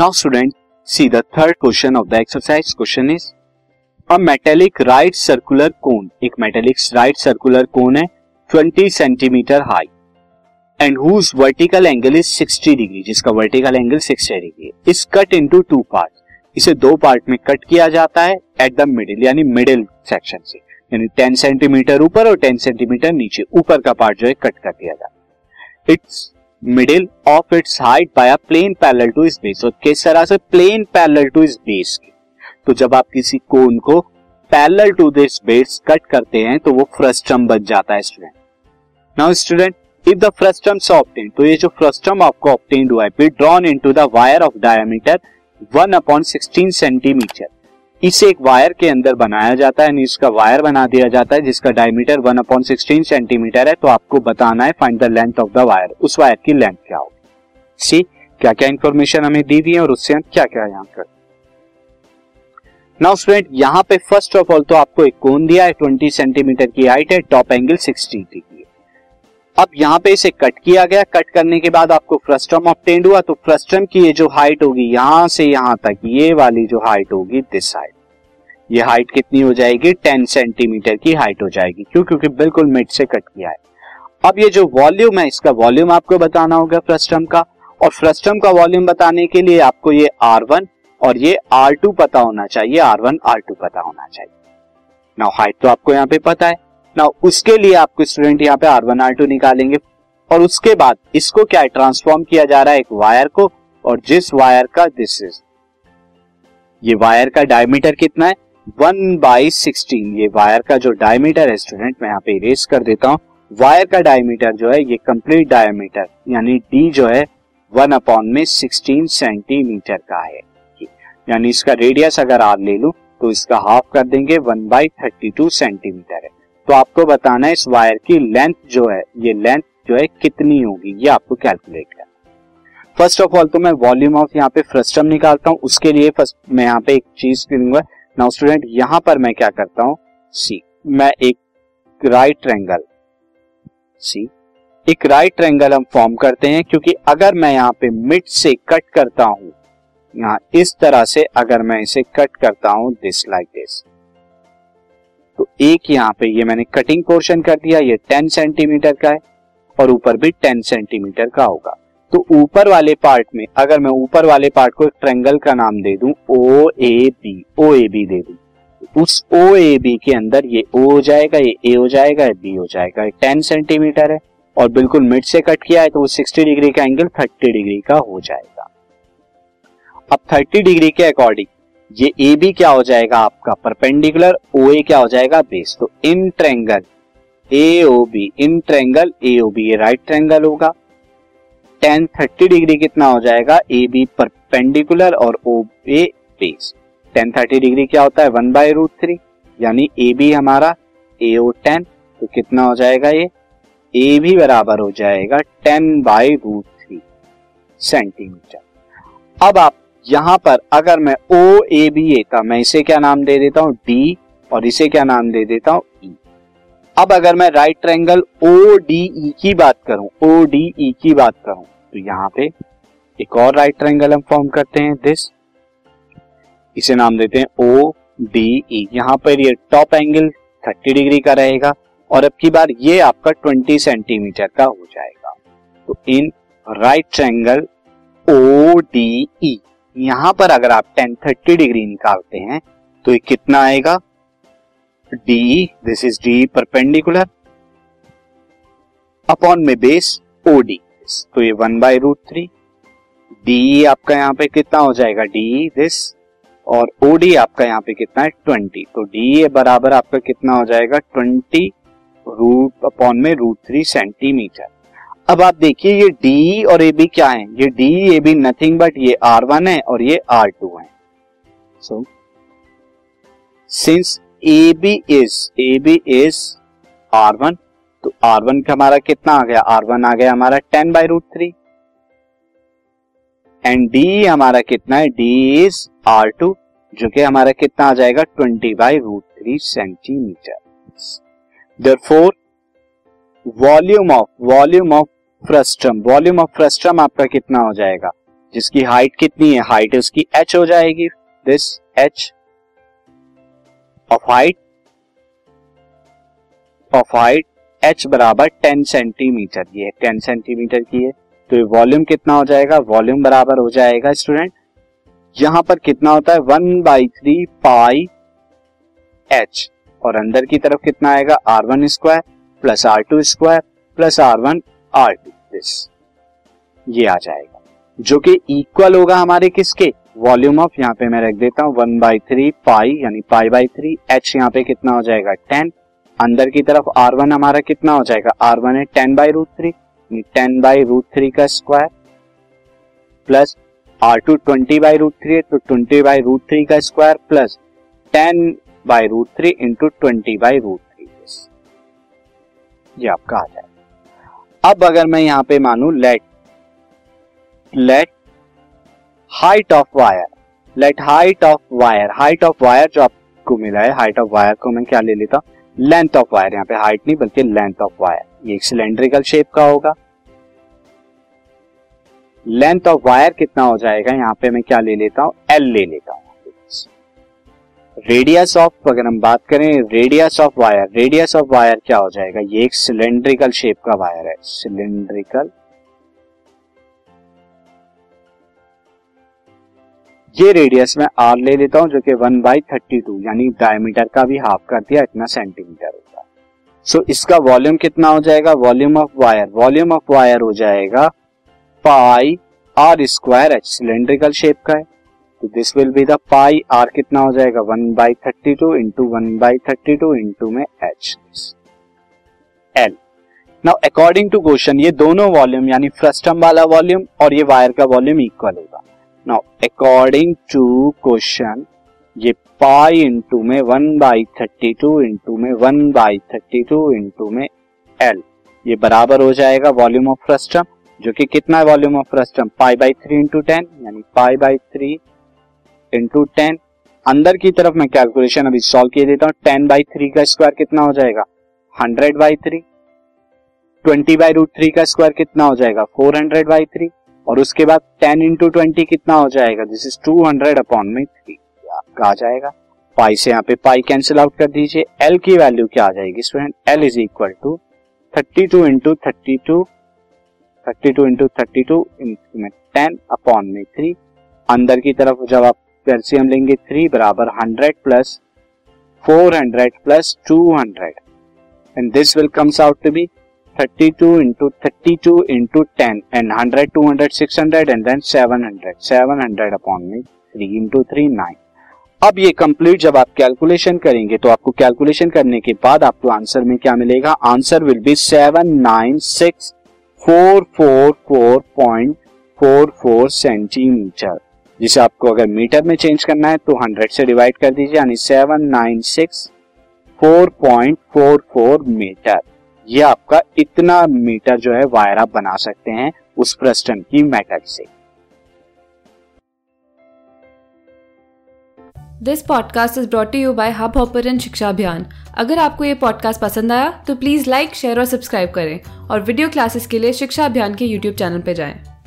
Now student see the third question of the exercise question is a metallic right circular cone एक metallic right circular cone है 20 centimetre high and whose vertical angle is 60 degree जिसका vertical angle 60 degree है। इस cut into two part इसे दो part में cut किया जाता है एट द मिडिल यानी मिडिल सेक्शन से। यानी 10 सेंटीमीटर ऊपर और 10 सेंटीमीटर नीचे। ऊपर का पार्ट जो है कट कर दिया जाता है। Its middle of its height by plane parallel to इस बेस और किस तरह से प्लेन पैरेलल टू इस बेस की? तो जब आप किसी कोन को parallel to this base cut करते हैं तो वो फ्रस्टम बन जाता है student now student if the frustum obtain तो ये जो फ्रस्टम आपको ऑप्टेन हुआ है be drawn into the wire of diameter one upon sixteen centimetre इसे एक वायर के अंदर बनाया जाता है, इसका वायर बना दिया जाता है, जिसका diameter one upon sixteen centimetre है। तो आपको बताना है find the length of the wire उस वायर की लेंथ क्या होगी? सी क्या क्या इंफॉर्मेशन हमें दी हुई है और उससे हम क्या क्या यहाँ कर नाउ स्टूडेंट यहाँ पे फ़र्स्ट ऑफ़ ऑल तो आपको एक कोन दिया है ट्वेंटी सेंटीमीटर की हाइट है टॉप एंगल सिक्सटी डिग्री अब यहाँ पे इसे कट किया गया। कट करने के बाद आपको फ्रस्ट्रम ऑप्टेंड हुआ तो फ्रस्ट्रम की ये जो हाइट होगी यहाँ से यहाँ तक, ये वाली जो हाइट होगी दिस हाइट ये हाइट कितनी हो जाएगी? 10 सेंटीमीटर की हाइट हो जाएगी। क्यों? क्योंकि बिल्कुल मिड से कट किया है। अब ये जो वॉल्यूम है, इसका वॉल्यूम आपको बताना होगा फ्रस्ट्रम का। और फ्रस्ट्रम का वॉल्यूम बताने के लिए आपको ये आर वन और ये आर टू पता होना चाहिए। R1 R2 पता होना चाहिए। नाउ हाइट तो आपको यहाँ पे पता है। ना उसके लिए आपको स्टूडेंट यहाँ पे आर वन आर टू निकालेंगे और उसके बाद इसको क्या है ट्रांसफॉर्म किया जा रहा है एक वायर को और जिस वायर का दिस इज़ ये वायर का डायमीटर कितना है? वन बाई सिक्सटीन ये वायर का जो डायमीटर है स्टूडेंट मैं यहाँ पे इरेज कर देता हूँ। वायर का डायमीटर जो है, ये कंप्लीट डायमीटर यानी डी जो है वन अपॉन में सिक्सटीन सेंटीमीटर का है। यानी इसका रेडियस अगर आप ले लू तो इसका हाफ़ कर देंगे one by thirty two centimetre है। तो आपको बताना है इस वायर की लेंथ जो है, ये लेंथ जो है कितनी होगी, ये आपको कैलकुलेट करना फ़र्स्ट ऑफ़ ऑल तो मैं वॉल्यूम ऑफ़ यहाँ पे फ्रस्टम निकालता हूँ, उसके लिए फ़र्स्ट मैं यहाँ पे एक चीज़ करूँगा। नाउ स्टूडेंट यहाँ पर मैं क्या करता हूँ? सी मैं एक राइट ट्रेंगल सी एक राइट ट्रेंगल हम फॉर्म करते हैं, क्योंकि अगर मैं यहाँ पे मिड से कट करता हूँ, यहाँ इस तरह से अगर मैं इसे कट करता हूँ दिस लाइक दिस तो एक यहाँ पे ये मैंने कटिंग पोर्शन कर दिया, ये टेन सेंटीमीटर का है और ऊपर भी टेन सेंटीमीटर का होगा। तो ऊपर वाले पार्ट में अगर मैं ऊपर वाले पार्ट को एक ट्रेंगल का नाम दे दूँ ओ A B O A B दे दूँ, उस ओ ए बी के अंदर ये ओ हो जाएगा, ये ए हो जाएगा, ये बी हो जाएगा। ये टेन सेंटीमीटर है और बिल्कुल मिड से कट किया है तो वो सिक्सटी डिग्री का एंगल थर्टी डिग्री का हो जाएगा। अब थर्टी डिग्री के अकॉर्डिंग ये ए बी क्या हो जाएगा आपका? परपेंडिकुलर ओ ए क्या हो जाएगा? बेस तो in triangle A O B in triangle A B ये राइट ट्रेंगल होगा. टेन थर्टी डिग्री कितना हो जाएगा? ए बी परपेंडिकुलर और O A base tan thirty degree क्या होता है? वन बाय रूट थ्री यानी ए बी हमारा ए ओ टेन तो कितना हो जाएगा ये? ए भी बराबर हो जाएगा ten by root three centimetre अब आप यहाँ पर अगर मैं ओ ए बी था मैं इसे क्या नाम दे देता हूँ? डी और इसे क्या नाम दे देता हूँ? ई e. अब अगर मैं right triangle O D E की बात करूँ ओ डी ई की बात करूँ तो यहाँ पे एक और राइट ट्रायंगल हम फॉर्म करते हैं दिस इसे नाम देते हैं ओ डी ई यहाँ पर ये टॉप एंगल 30 डिग्री का रहेगा और अब की बार ये आपका 20 सेंटीमीटर का हो जाएगा। तो in right triangle O D E यहाँ पर अगर आप टेन थर्टी डिग्री निकालते हैं तो ये कितना आएगा? D this is D perpendicular upon में बेस ओ डी तो ये one by root three D आपका यहाँ पे कितना हो जाएगा? डी दिस और ओ डी आपका यहाँ पे कितना है? ट्वेंटी तो डी ए बराबर आपका कितना हो जाएगा? ट्वेंटी रूट अपॉन में रूट थ्री सेंटीमीटर अब आप देखिए, ये डी और ए बी क्या है? ये D A B nothing but ये आर वन है और ये आर टू है। So since A B is A B is R one तो आर वन का हमारा कितना आ गया? आर वन आ गया हमारा ten by root three and D हमारा कितना है? डी इज़ आर टू जो कि हमारा कितना आ जाएगा? Twenty by root three centimetre therefore volume of volume of frustum volume of frustum आपका कितना हो जाएगा? जिसकी हाइट कितनी है? हाइट उसकी एच हो जाएगी. This H of height of height H बराबर टेन सेंटीमीटर ये टेन सेंटीमीटर की है. तो ये वॉल्यूम कितना हो जाएगा? वॉल्यूम बराबर हो जाएगा स्टूडेंट यहाँ पर कितना होता है? One by three pi H और अंदर की तरफ़ कितना आएगा? R one square plus R two square plus R one R two this ये आ जाएगा। जो कि इक्वल होगा हमारे किसके? वॉल्यूम ऑफ़ यहाँ पे मैं रख देता हूँ। वन बाई थ्री पाई यानी पाई बाई थ्री एच यहाँ पे कितना हो जाएगा? टेन अंदर की तरफ़ आर वन हमारा कितना हो जाएगा? आर वन है ten by root three ten by root three का square plus R two twenty by root three है तो ट्वेंटी बाई रूट थ्री का square plus ten by root three into twenty by root three ये आपका आ जाएगा। अब अगर मैं यहाँ पे मानू let let height of wire let height of wire height of wire जो आपको मिला है हाइट ऑफ़ वायर को मैं क्या ले लेता लेंथ ऑफ़ वायर यहाँ पे हाइट नहीं बल्कि लेंथ ऑफ़ वायर ये एक सिलेंड्रिकल शेप का होगा। लेंथ ऑफ़ वायर कितना हो जाएगा? यहाँ पे मैं क्या ले लेता हूँ? एल ले लेता हूँ। रेडियस ऑफ़ अगर हम बात करें radius of wire radius of wire क्या हो जाएगा? ये एक सिलेंड्रिकल शेप का वायर है। सिलेंड्रिकल ये रेडियस में आर ले लेता हूँ जो कि वन बाई थर्टी टू यानी डायमीटर का भी हाफ़ कर दिया इतना सेंटीमीटर होगा सो so, इसका वॉल्यूम कितना हो जाएगा? Volume of wire volume of wire हो जाएगा pi R square H cylindrical shape का है। तो this will be the pi R कितना हो जाएगा? One by thirty two into one by thirty two into में H L now according to question ये दोनों वॉल्यूम यानी फ्रस्टम वाला वॉल्यूम और ये वायर का वॉल्यूम इक्वल होगा। नाउ अकॉर्डिंग टू क्वेश्चन ये पाई इंटू में one by thirty two into में one by thirty two into में एल ये बराबर हो जाएगा वॉल्यूम ऑफ़ फ्रस्टम जो कि कितना volume of frustum pi by three into ten यानी pi by three into ten अंदर की तरफ़ मैं कैलकुलेशन अभी सॉल्व किए देता हूँ। टेन बाई थ्री का स्क्वायर कितना हो जाएगा? Hundred by three twenty by root three का स्क्वायर कितना हो जाएगा? फोर हंड्रेड बाई थ्री और उसके बाद टेन इंटू ट्वेंटी कितना हो जाएगा? This is two hundred upon में थ्री आपका आ जाएगा। पाई से यहाँ पे पाई कैंसिल आउट कर दीजिए। एल की वैल्यू क्या आ जाएगी student L is equal to thirty two into thirty two thirty two into thirty two में टेन अपॉन में थ्री अंदर की तरफ़ जब आप कैल्सियम लेंगे थ्री बराबर hundred plus four hundred plus two hundred. And this will comes out to be thirty two into thirty two into ten and hundred two hundred six hundred and then seven hundred seven hundred upon में three into three nine अब ये complete जब आप calculation करेंगे तो आपको calculation करने के बाद आपको आंसर में क्या मिलेगा? Answer will be seven nine six four four four point four four centimetre जिसे आपको अगर मीटर में चेंज करना है तो हंड्रेड से डिवाइड कर दीजिए, यानी seven nine six four point four four metre ये आपका इतना मीटर जो है वायर आप बना सकते हैं उस प्रस्टन की मेटल से। This podcast is brought you by Hubhopper शिक्षा अभियान अगर आपको ये पॉडकास्ट पसंद आया तो प्लीज़ लाइक शेयर और सब्सक्राइब करें और वीडियो क्लासेस के लिए शिक्षा अभियान के यूट्यूब चैनल पर जाएँ।